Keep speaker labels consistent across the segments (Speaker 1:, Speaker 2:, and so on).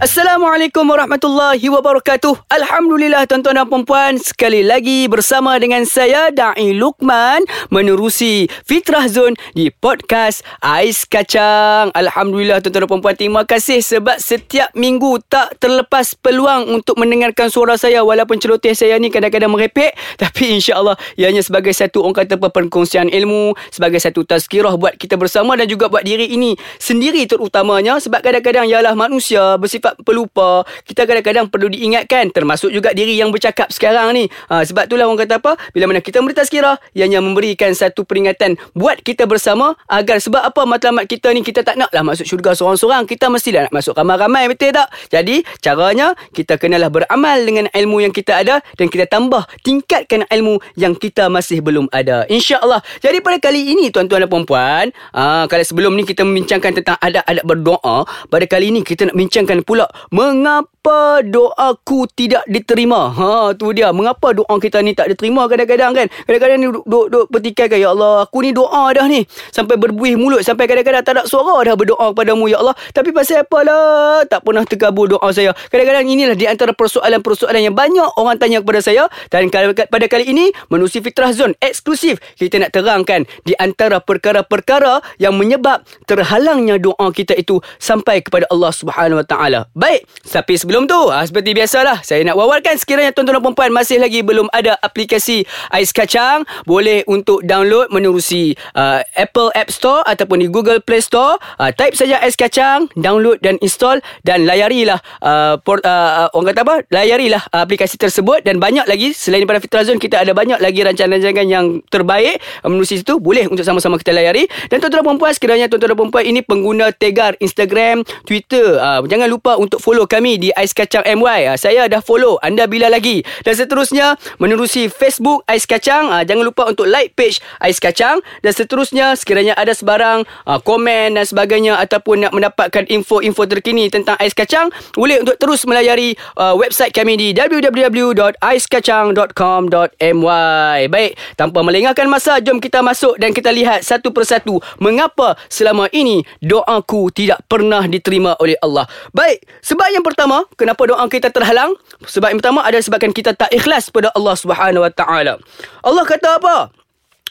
Speaker 1: Assalamualaikum warahmatullahi wabarakatuh. Alhamdulillah tuan-tuan dan puan-puan, sekali lagi bersama dengan saya Dai Lukman menerusi Fitrah Zone di podcast Ais Kacang. Alhamdulillah tuan-tuan dan puan-puan, terima kasih sebab setiap minggu tak terlepas peluang untuk mendengarkan suara saya walaupun celoteh saya ni kadang-kadang merepek tapi insya-Allah ianya sebagai satu orang kata perkongsian ilmu, sebagai satu tazkirah buat kita bersama dan juga buat diri ini sendiri terutamanya sebab kadang-kadang ialah manusia bersifat pelupa. Kita kadang-kadang perlu diingatkan termasuk juga diri yang bercakap sekarang ni. Ha, sebab itulah orang kata apa? Bila mana kita memberi tazkirah, ianya memberikan satu peringatan buat kita bersama agar sebab apa matlamat kita ni kita tak naklah masuk syurga seorang-seorang. Kita mestilah nak masuk ramai-ramai betul tak? Jadi caranya kita kenalah beramal dengan ilmu yang kita ada dan kita tambah tingkatkan ilmu yang kita masih belum ada. InsyaAllah. Jadi pada kali ini tuan-tuan dan puan-puan, aa, kalau sebelum ni kita membincangkan tentang adab-adab berdoa, pada kali ini kita nak bincangkan pula mengapa doaku tidak diterima? Ha tu dia. Mengapa doa kita ni tak diterima kadang-kadang kan? Kadang-kadang ni duk duk, duk pertikaikan ya Allah aku ni doa dah ni. Sampai berbuih mulut sampai kadang-kadang tak ada suara dah berdoa kepadamu ya Allah. Tapi pasal apalah tak pernah terkabul doa saya. Kadang-kadang inilah di antara persoalan-persoalan yang banyak orang tanya kepada saya. Dan pada kali ini menusi fitrah zone eksklusif. Kita nak terangkan di antara perkara-perkara yang menyebab terhalangnya doa kita itu sampai kepada Allah Subhanahu Wa Taala Baik, tapi sebelum tu, ha, seperti biasalah, saya nak wawarkan sekiranya tuan-tuan dan puan masih lagi belum ada aplikasi Ais Kacang, boleh untuk download menerusi uh, Apple App Store ataupun di Google Play Store. Uh, type saja Ais Kacang, download dan install dan layarilah uh, port, uh, orang kata apa? Layarilah uh, aplikasi tersebut dan banyak lagi selain daripada Fitra Zone kita ada banyak lagi rancangan-rancangan yang terbaik menerusi situ. Boleh untuk sama-sama kita layari. Dan tuan-tuan dan puan sekiranya tuan-tuan dan puan ini pengguna Tegar, Instagram, Twitter, uh, jangan lupa untuk follow kami di Ais Kacang MY. Ah, saya dah follow. Anda bila lagi? Dan seterusnya menerusi Facebook Ais Kacang. Ah, jangan lupa untuk like page Ais Kacang. Dan seterusnya sekiranya ada sebarang ah, komen dan sebagainya ataupun nak mendapatkan info-info terkini tentang Ais Kacang, boleh untuk terus melayari website kami di www.aiskacang.com.my. Baik, tanpa melengahkan masa, jom kita masuk dan kita lihat satu persatu mengapa selama ini doaku tidak pernah diterima oleh Allah. Baik, Sebab yang pertama, kenapa doa kita terhalang? Sebab yang pertama adalah sebabkan kita tak ikhlas pada Allah Subhanahu Wa Taala. Allah kata apa?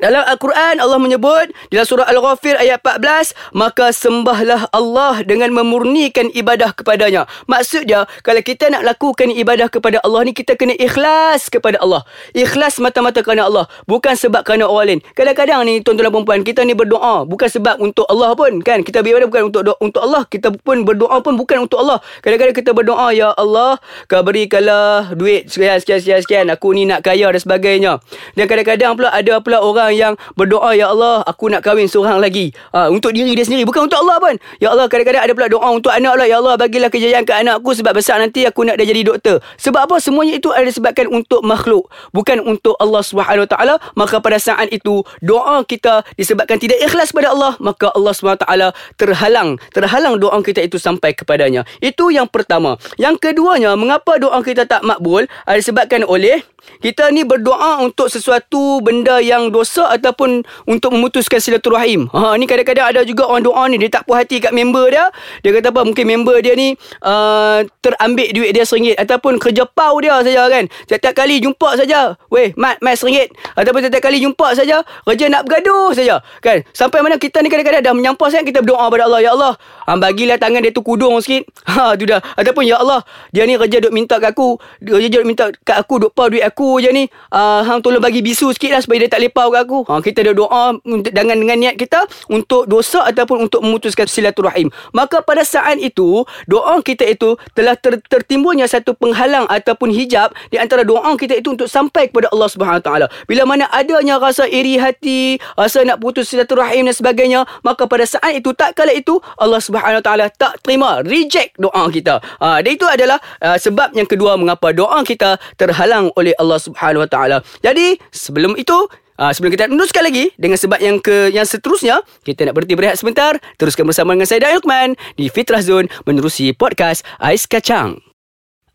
Speaker 1: Dalam Al-Quran Allah menyebut dalam surah Al-Ghafir ayat 14 maka sembahlah Allah dengan memurnikan ibadah kepadanya. Maksud dia kalau kita nak lakukan ibadah kepada Allah ni kita kena ikhlas kepada Allah. Ikhlas mata-mata kerana Allah bukan sebab kerana orang lain. Kadang-kadang ni tuan-tuan dan puan kita ni berdoa bukan sebab untuk Allah pun kan. Kita beribadah bukan untuk untuk Allah, kita pun berdoa pun bukan untuk Allah. Kadang-kadang kita berdoa ya Allah kau berikanlah duit sekian sekian sekian sekian aku ni nak kaya dan sebagainya. Dan kadang-kadang pula ada pula orang orang yang berdoa ya Allah aku nak kahwin seorang lagi. Ha, untuk diri dia sendiri bukan untuk Allah pun. Ya Allah kadang-kadang ada pula doa untuk anak lah ya Allah bagilah kejayaan ke anak aku sebab besar nanti aku nak dia jadi doktor. Sebab apa? Semuanya itu ada disebabkan untuk makhluk bukan untuk Allah Subhanahu taala. Maka pada saat itu doa kita disebabkan tidak ikhlas pada Allah maka Allah Subhanahu taala terhalang terhalang doa kita itu sampai kepadanya. Itu yang pertama. Yang keduanya mengapa doa kita tak makbul? Ada disebabkan oleh kita ni berdoa untuk sesuatu benda yang dosa ataupun untuk memutuskan silaturahim. Ha ni kadang-kadang ada juga orang doa ni dia tak puas hati kat member dia. Dia kata apa mungkin member dia ni uh, terambil duit dia seringgit ataupun kerja pau dia saja kan. Setiap kali jumpa saja, weh mat mat seringgit ataupun setiap kali jumpa saja kerja nak bergaduh saja kan. Sampai mana kita ni kadang-kadang dah menyampah sangat kita berdoa pada Allah ya Allah, ha, bagilah tangan dia tu kudung sikit. Ha tu dah. Ataupun ya Allah, dia ni kerja duk minta kat aku, kerja duk minta kat aku duk pau duit aku je ni uh, hang tolong bagi bisu sikit lah supaya dia tak lepau kat aku ha, kita dah doa dengan dengan niat kita untuk dosa ataupun untuk memutuskan silaturahim. Maka pada saat itu doa kita itu telah ter, tertimbulnya satu penghalang ataupun hijab di antara doa kita itu untuk sampai kepada Allah Subhanahu taala. Bila mana adanya rasa iri hati rasa nak putus silaturahim dan sebagainya maka pada saat itu tak kala itu Allah Subhanahu taala tak terima reject doa kita. Ha, dan itu adalah uh, sebab yang kedua mengapa doa kita terhalang oleh Allah Subhanahu Wa Taala. Jadi sebelum itu Uh, sebelum kita meneruskan lagi dengan sebab yang ke yang seterusnya, kita nak berhenti berehat sebentar. Teruskan bersama dengan saya Dail Lukman di Fitrah Zone menerusi podcast Ais Kacang.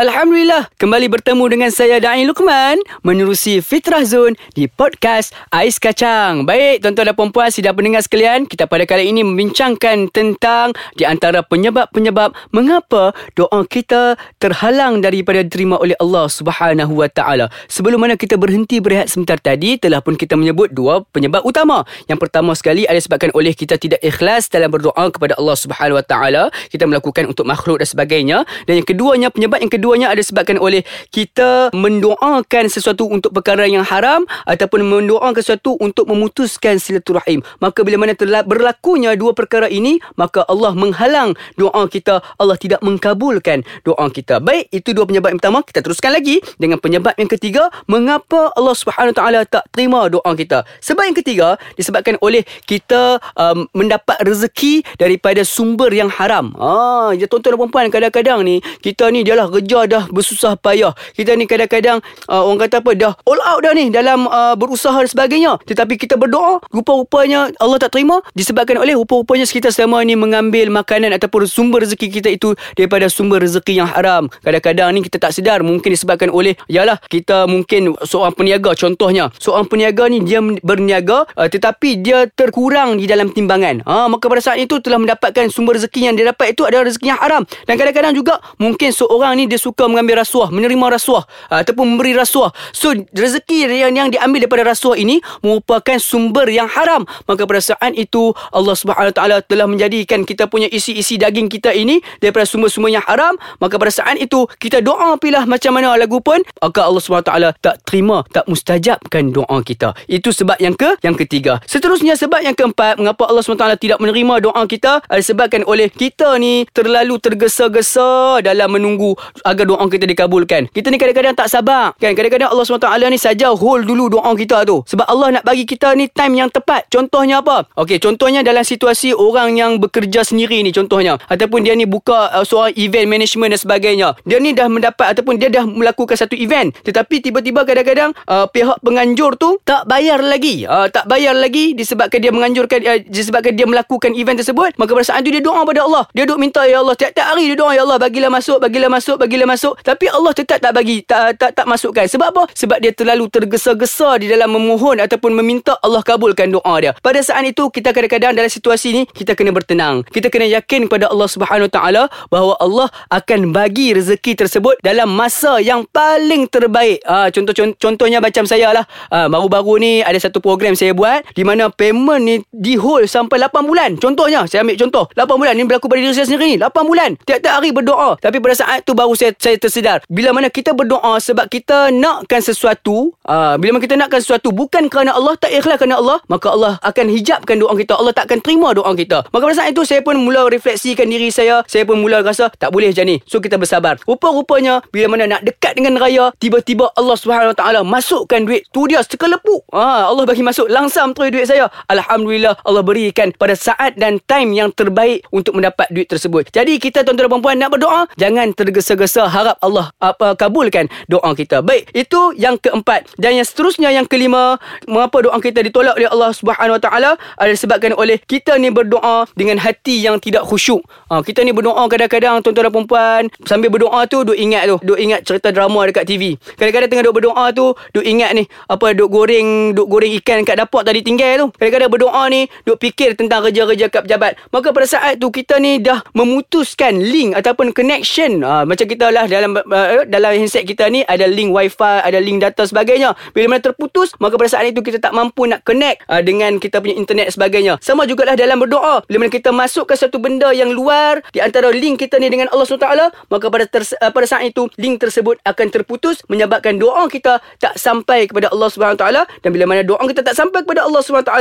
Speaker 1: Alhamdulillah kembali bertemu dengan saya Dain Lukman menerusi Fitrah Zone di podcast Ais Kacang. Baik tuan-tuan dan puan-puan sidang pendengar sekalian, kita pada kali ini membincangkan tentang di antara penyebab-penyebab mengapa doa kita terhalang daripada diterima oleh Allah Subhanahu Wa Taala. Sebelum mana kita berhenti berehat sebentar tadi, telah pun kita menyebut dua penyebab utama. Yang pertama sekali ada sebabkan oleh kita tidak ikhlas dalam berdoa kepada Allah Subhanahu Wa Taala. Kita melakukan untuk makhluk dan sebagainya. Dan yang keduanya penyebab yang keduanya ada sebabkan oleh kita mendoakan sesuatu untuk perkara yang haram ataupun mendoakan sesuatu untuk memutuskan silaturahim. Maka bila mana telah berlakunya dua perkara ini, maka Allah menghalang doa kita, Allah tidak mengkabulkan doa kita. Baik, itu dua penyebab yang pertama. Kita teruskan lagi dengan penyebab yang ketiga, mengapa Allah Subhanahu taala tak terima doa kita. Sebab yang ketiga disebabkan oleh kita um, mendapat rezeki daripada sumber yang haram. Ah, ya tuan-tuan dan puan-puan kadang-kadang ni kita ni dia lah dah bersusah payah. Kita ni kadang-kadang uh, orang kata apa dah all out dah ni dalam uh, berusaha dan sebagainya. Tetapi kita berdoa, rupa-rupanya Allah tak terima disebabkan oleh rupa-rupanya kita selama ni mengambil makanan ataupun sumber rezeki kita itu daripada sumber rezeki yang haram. Kadang-kadang ni kita tak sedar mungkin disebabkan oleh yalah kita mungkin seorang peniaga contohnya. Seorang peniaga ni dia berniaga uh, tetapi dia terkurang di dalam timbangan. Ha, maka pada saat itu telah mendapatkan sumber rezeki yang dia dapat itu adalah rezeki yang haram. Dan kadang-kadang juga mungkin seorang ni dia suka mengambil rasuah, menerima rasuah uh, ataupun memberi rasuah. So rezeki yang yang diambil daripada rasuah ini merupakan sumber yang haram. Maka pada saat itu Allah Subhanahu taala telah menjadikan kita punya isi-isi daging kita ini daripada sumber-sumber yang haram. Maka pada saat itu kita doa pilah macam mana lagu pun, maka Allah Subhanahu taala tak terima, tak mustajabkan doa kita. Itu sebab yang ke yang ketiga. Seterusnya sebab yang keempat mengapa Allah SWT tidak menerima doa kita adalah sebabkan oleh kita ni terlalu tergesa-gesa dalam menunggu agar doa kita dikabulkan. Kita ni kadang-kadang tak sabar. Kan kadang-kadang Allah SWT ni saja hold dulu doa kita tu. Sebab Allah nak bagi kita ni time yang tepat. Contohnya apa? Okey, contohnya dalam situasi orang yang bekerja sendiri ni contohnya ataupun dia ni buka uh, seorang event management dan sebagainya. Dia ni dah mendapat ataupun dia dah melakukan satu event tetapi tiba-tiba kadang-kadang uh, pihak penganjur tu tak bayar lagi. Uh, tak bayar lagi disebabkan dia menganjurkan uh, disebabkan dia melakukan event tersebut. Maka pada saat itu dia doa pada Allah. Dia duk minta ya Allah tiap-tiap hari dia doa ya Allah bagilah masuk, bagilah masuk, bagilah masuk. Tapi Allah tetap tak bagi, tak tak, tak masukkan. Sebab apa? Sebab dia terlalu tergesa-gesa di dalam memohon ataupun meminta Allah kabulkan doa dia. Pada saat itu kita kadang-kadang dalam situasi ni kita kena bertenang. Kita kena yakin kepada Allah Subhanahu taala bahawa Allah akan bagi rezeki tersebut dalam masa yang paling terbaik. Ah contoh contohnya macam saya lah. Ah baru-baru ni ada satu program saya buat di mana payment ni di hold sampai 8 bulan. Contohnya saya ambil contoh 8 bulan ni berlaku pada diri saya sendiri. 8 bulan tiap-tiap hari berdoa. Tapi pada saat tu baru saya saya tersedar bila mana kita berdoa sebab kita nakkan sesuatu, ah bila mana kita nakkan sesuatu bukan kerana Allah tak ikhlas kerana Allah, maka Allah akan hijabkan doa kita. Allah tak akan terima doa kita. Maka pada saat itu saya pun mula refleksikan diri saya. Saya pun mula rasa tak boleh macam ni. So kita bersabar. Rupa-rupanya bila mana nak dekat dengan raya, tiba-tiba Allah Subhanahu taala masukkan duit tu dia sekelepuk. Ah Allah bagi masuk langsam terus duit saya. Alhamdulillah Allah berikan pada saat dan time yang terbaik untuk mendapat duit tersebut. Jadi kita tuan-tuan dan puan nak berdoa, jangan tergesa-gesa harap Allah apa kabulkan doa kita. Baik, itu yang keempat. Dan yang seterusnya yang kelima, mengapa doa kita ditolak oleh Allah Subhanahu Wa Taala adalah disebabkan oleh kita ni berdoa dengan hati yang tidak khusyuk. Ha, kita ni berdoa kadang-kadang tuan-tuan dan puan sambil berdoa tu duk ingat tu, duk ingat cerita drama dekat TV. Kadang-kadang tengah duk berdoa tu, duk ingat ni apa duk goreng, duk goreng ikan kat dapur tadi tinggal tu. Kadang-kadang berdoa ni duk fikir tentang kerja-kerja kat pejabat. Maka pada saat tu kita ni dah memutuskan link ataupun connection. Ha, macam kita lah dalam uh, dalam handset kita ni ada link wifi, ada link data sebagainya. Bila mana terputus, maka pada saat itu kita tak mampu nak connect uh, dengan kita punya internet sebagainya. Sama jugalah dalam berdoa. Bila mana kita masukkan satu benda yang luar di antara link kita ni dengan Allah SWT, maka pada ter- uh, pada saat itu link tersebut akan terputus menyebabkan doa kita tak sampai kepada Allah SWT dan bila mana doa kita tak sampai kepada Allah SWT,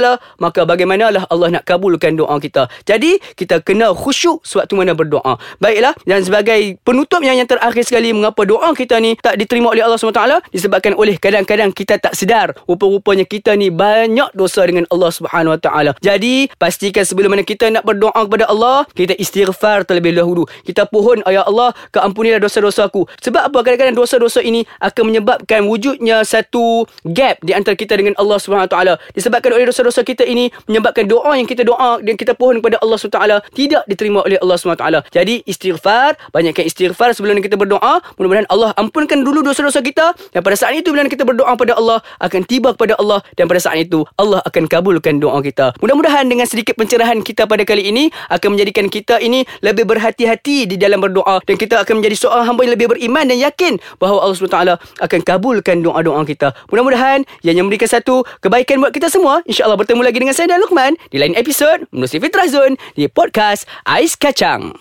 Speaker 1: maka bagaimanalah Allah nak kabulkan doa kita. Jadi, kita kena khusyuk sewaktu mana berdoa. Baiklah, dan sebagai penutup yang, yang terakhir sekali mengapa doa kita ni tak diterima oleh Allah SWT disebabkan oleh kadang-kadang kita tak sedar rupa-rupanya kita ni banyak dosa dengan Allah Subhanahu Wa Taala. Jadi pastikan sebelum mana kita nak berdoa kepada Allah, kita istighfar terlebih dahulu. Kita pohon ya Allah, keampunilah dosa-dosaku. Sebab apa? Kadang-kadang dosa-dosa ini akan menyebabkan wujudnya satu gap di antara kita dengan Allah Subhanahu Wa Taala. Disebabkan oleh dosa-dosa kita ini menyebabkan doa yang kita doa dan kita pohon kepada Allah Subhanahu Wa Taala tidak diterima oleh Allah Subhanahu Wa Taala. Jadi istighfar, banyakkan istighfar sebelum kita kita berdoa, mudah-mudahan Allah ampunkan dulu dosa-dosa kita dan pada saat itu bila kita berdoa pada Allah akan tiba kepada Allah dan pada saat itu Allah akan kabulkan doa kita. Mudah-mudahan dengan sedikit pencerahan kita pada kali ini akan menjadikan kita ini lebih berhati-hati di dalam berdoa dan kita akan menjadi seorang hamba yang lebih beriman dan yakin bahawa Allah SWT akan kabulkan doa-doa kita. Mudah-mudahan yang memberikan satu kebaikan buat kita semua. InsyaAllah bertemu lagi dengan saya dan Luqman di lain episod Menerusi Fitrah Zone di podcast Ais Kacang.